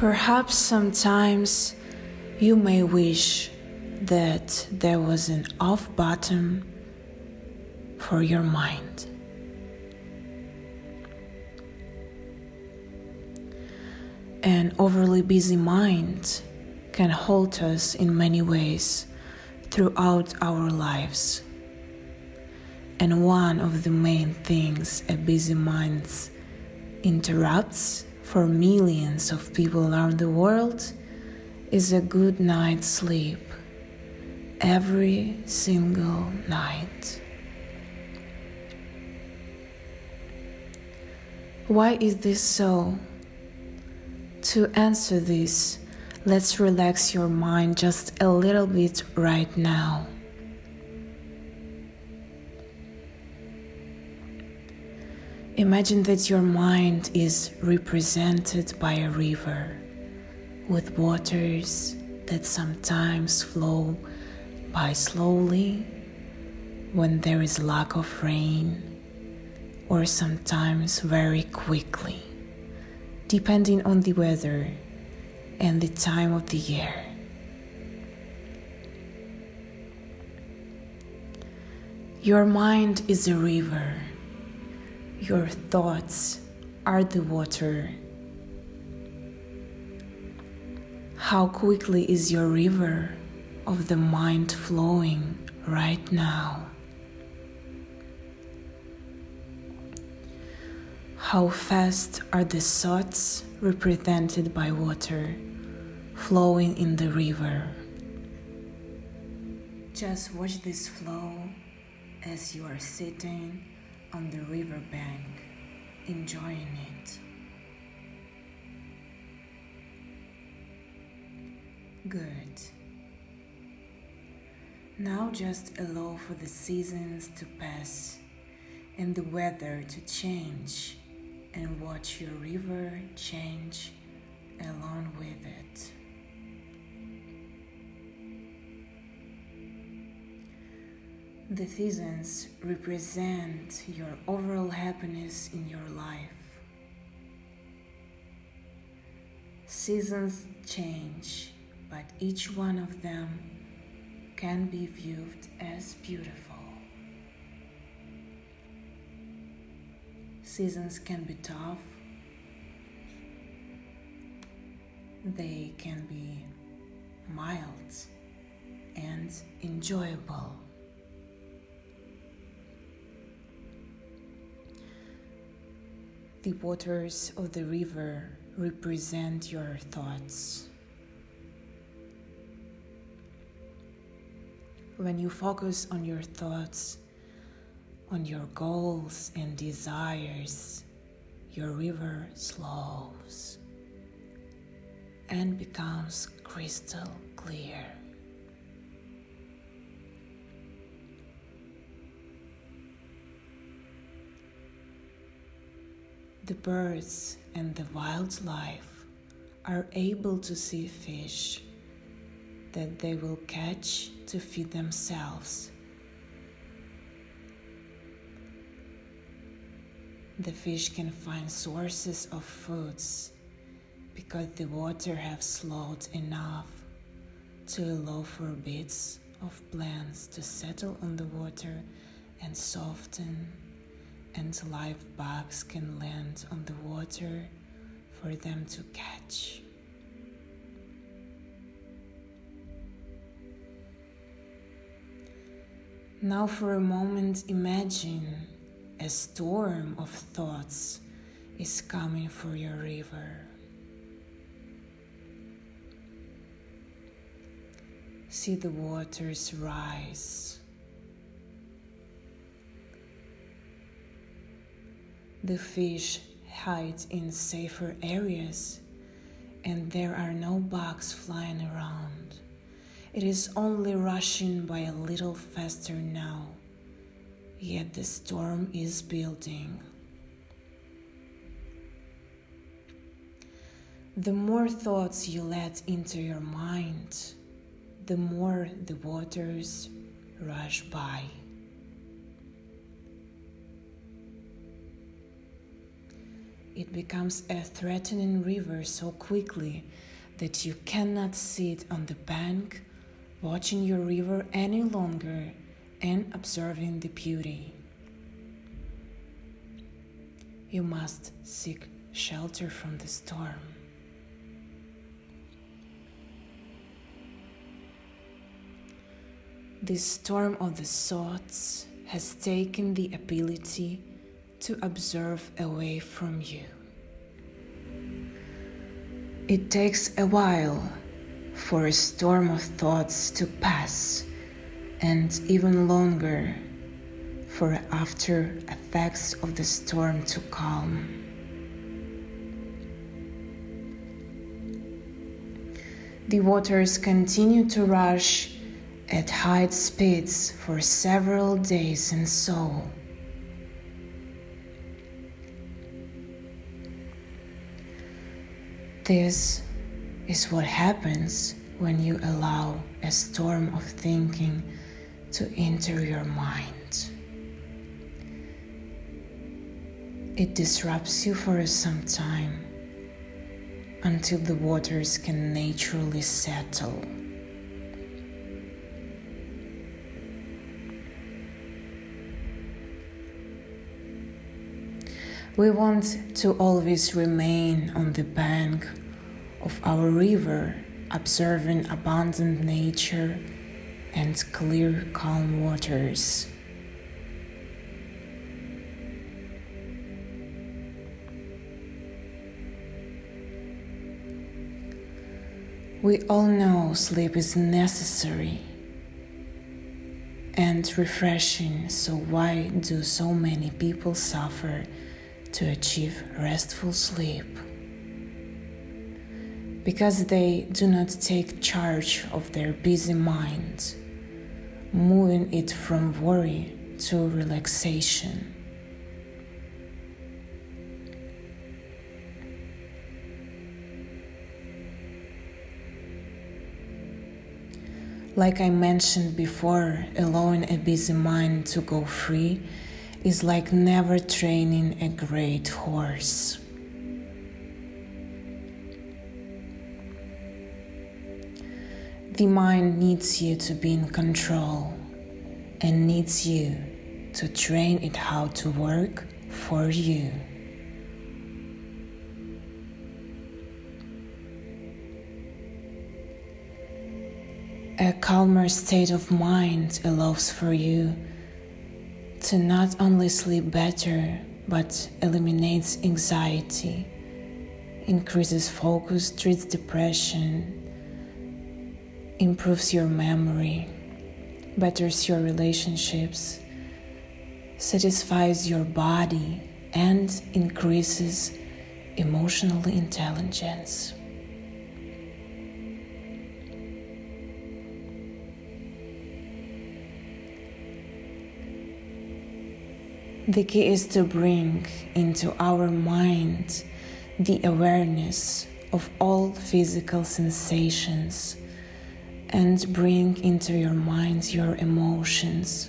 Perhaps sometimes you may wish that there was an off button for your mind. An overly busy mind can halt us in many ways throughout our lives. And one of the main things a busy mind interrupts for millions of people around the world is a good night's sleep every single night. Why is this so? To answer this, let's relax your mind just a little bit right now. Imagine that your mind is represented by a river with waters that sometimes flow by slowly when there is lack of rain or sometimes very quickly depending on the weather and the time of the year. Your mind is a river, your thoughts are the water. How quickly is your river of the mind flowing right now? How fast are the thoughts represented by water flowing in the river? Just watch this flow as you are sitting on the riverbank, enjoying it. Good. Now just allow for the seasons to pass and the weather to change and watch your river change along with it. The seasons represent your overall happiness in your life. Seasons change, but each one of them can be viewed as beautiful. Seasons can be tough, they can be mild and enjoyable. The waters of the river represent your thoughts. When you focus on your thoughts, on your goals and desires, your river slows and becomes crystal clear. The birds and the wildlife are able to see fish that they will catch to feed themselves. The fish can find sources of foods because the water have slowed enough to allow for bits of plants to settle on the water and soften and live bugs can land on the water for them to catch. Now, for a moment, imagine a storm of thoughts is coming for your river. See the waters rise. The fish hide in safer areas, and there are no bugs flying around. It is only rushing by a little faster now yet the storm is building. The more thoughts you let into your mind, the more the waters rush by. It becomes a threatening river so quickly that you cannot sit on the bank watching your river any longer and observing the beauty. You must seek shelter from the storm. The storm of the thoughts has taken the ability to observe away from you. It takes a while for a storm of thoughts to pass, and even longer for after effects of the storm to calm. The waters continue to rush at high speeds for several days and so. This is what happens when you allow a storm of thinking to enter your mind. It disrupts you for some time until the waters can naturally settle. We want to always remain on the bank of our river, observing abundant nature and clear, calm waters. We all know sleep is necessary and refreshing, so why do so many people suffer to achieve restful sleep? Because they do not take charge of their busy minds, moving it from worry to relaxation. Like I mentioned before, allowing a busy mind to go free is like never training a great horse. The mind needs you to be in control and needs you to train it how to work for you. A calmer state of mind allows for you to not only sleep better, but eliminates anxiety, increases focus, treats depression, improves your memory, betters your relationships, satisfies your body, and increases emotional intelligence. The key is to bring into our mind the awareness of all physical sensations and bring into your mind your emotions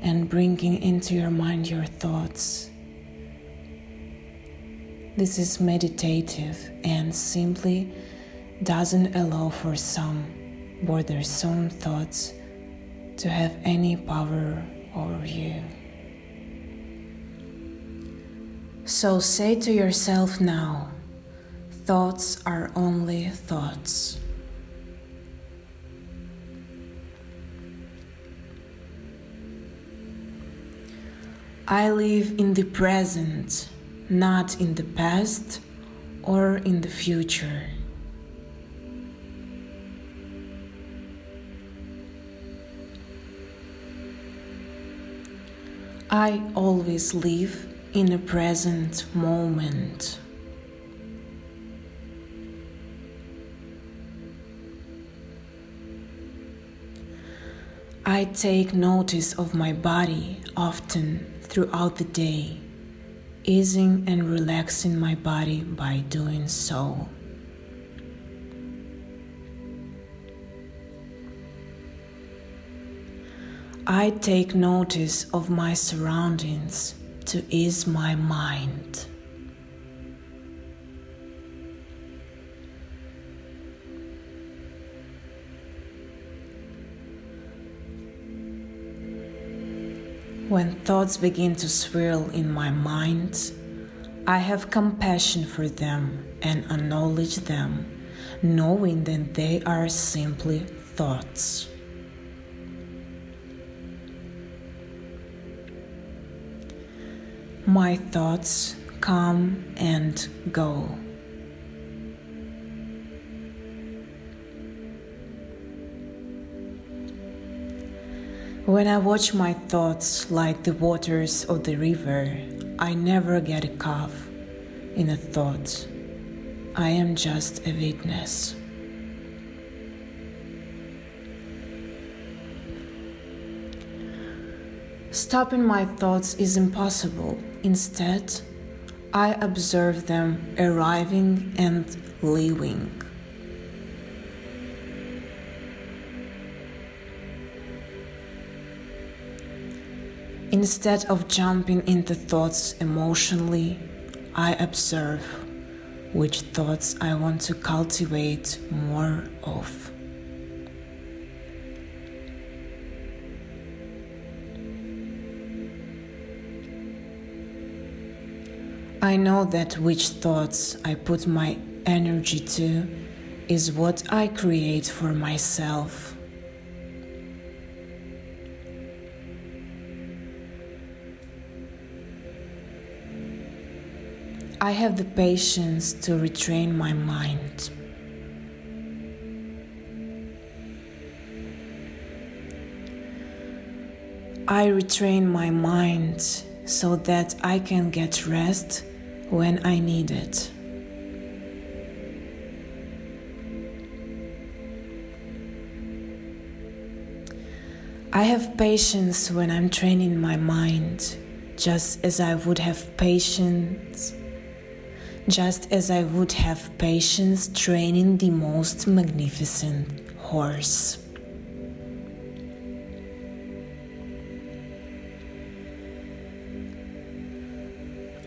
and bringing into your mind your thoughts. This is meditative and simply doesn't allow for some bothersome thoughts to have any power over you. So say to yourself now thoughts are only thoughts. I live in the present, not in the past or in the future. I always live in the present moment. I take notice of my body often throughout the day, easing and relaxing my body by doing so. I take notice of my surroundings to ease my mind. When thoughts begin to swirl in my mind, I have compassion for them and acknowledge them, knowing that they are simply thoughts. My thoughts come and go. When I watch my thoughts like the waters of the river, I never get a cough in a thought. I am just a witness. Stopping my thoughts is impossible. Instead, I observe them arriving and leaving. Instead of jumping into thoughts emotionally, I observe which thoughts I want to cultivate more of. I know that which thoughts I put my energy to is what I create for myself. I have the patience to retrain my mind. I retrain my mind so that I can get rest when I need it. I have patience when I'm training my mind, just as I would have patience, just as I would have patience training the most magnificent horse.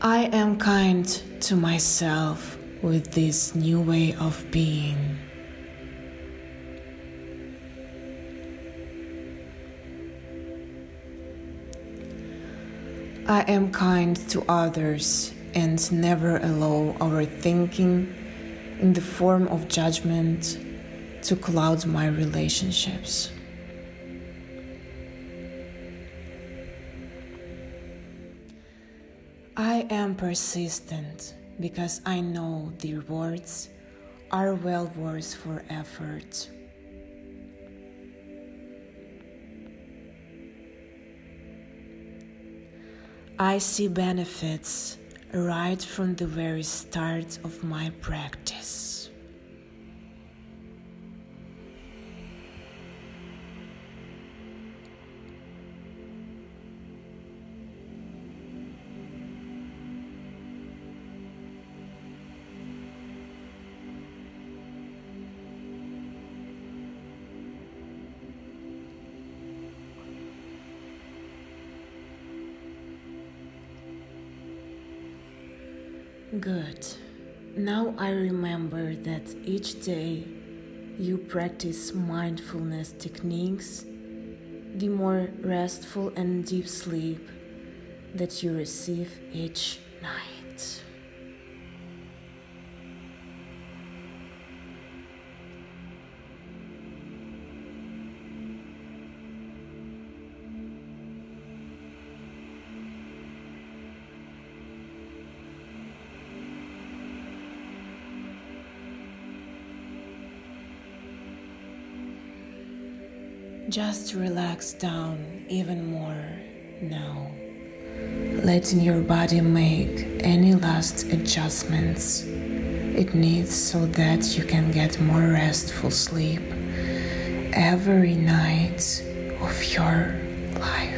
I am kind to myself with this new way of being. I am kind to others and never allow our thinking in the form of judgment to cloud my relationships. I am persistent because I know the rewards are well worth for effort. I see benefits right from the very start of my practice. Good. Now I remember that each day you practice mindfulness techniques, the more restful and deep sleep that you receive each night. Just relax down even more now, letting your body make any last adjustments it needs so that you can get more restful sleep every night of your life.